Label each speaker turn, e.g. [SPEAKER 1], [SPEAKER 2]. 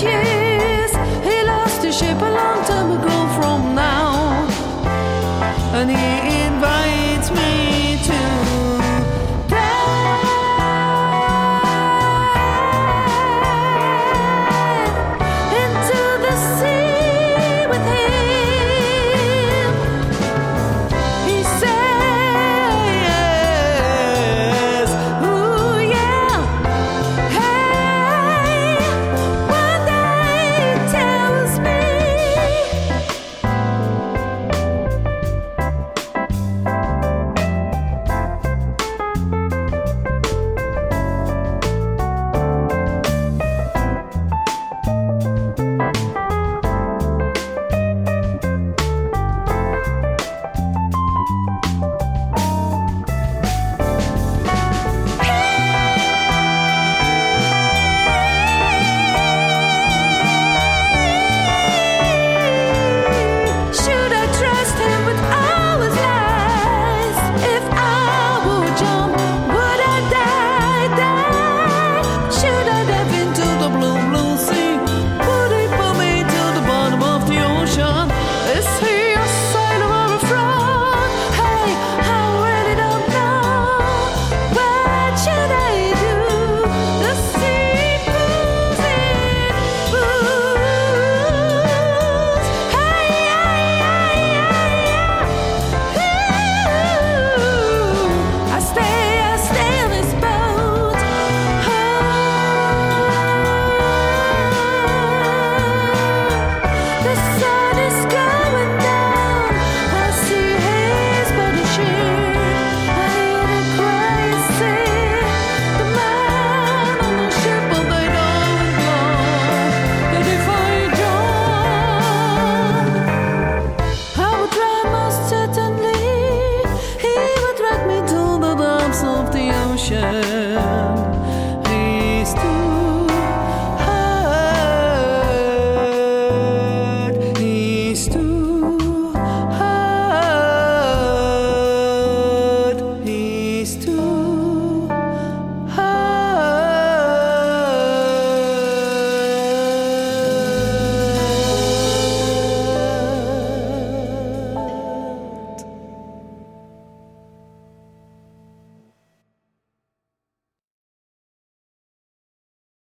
[SPEAKER 1] hundred
[SPEAKER 2] ocean.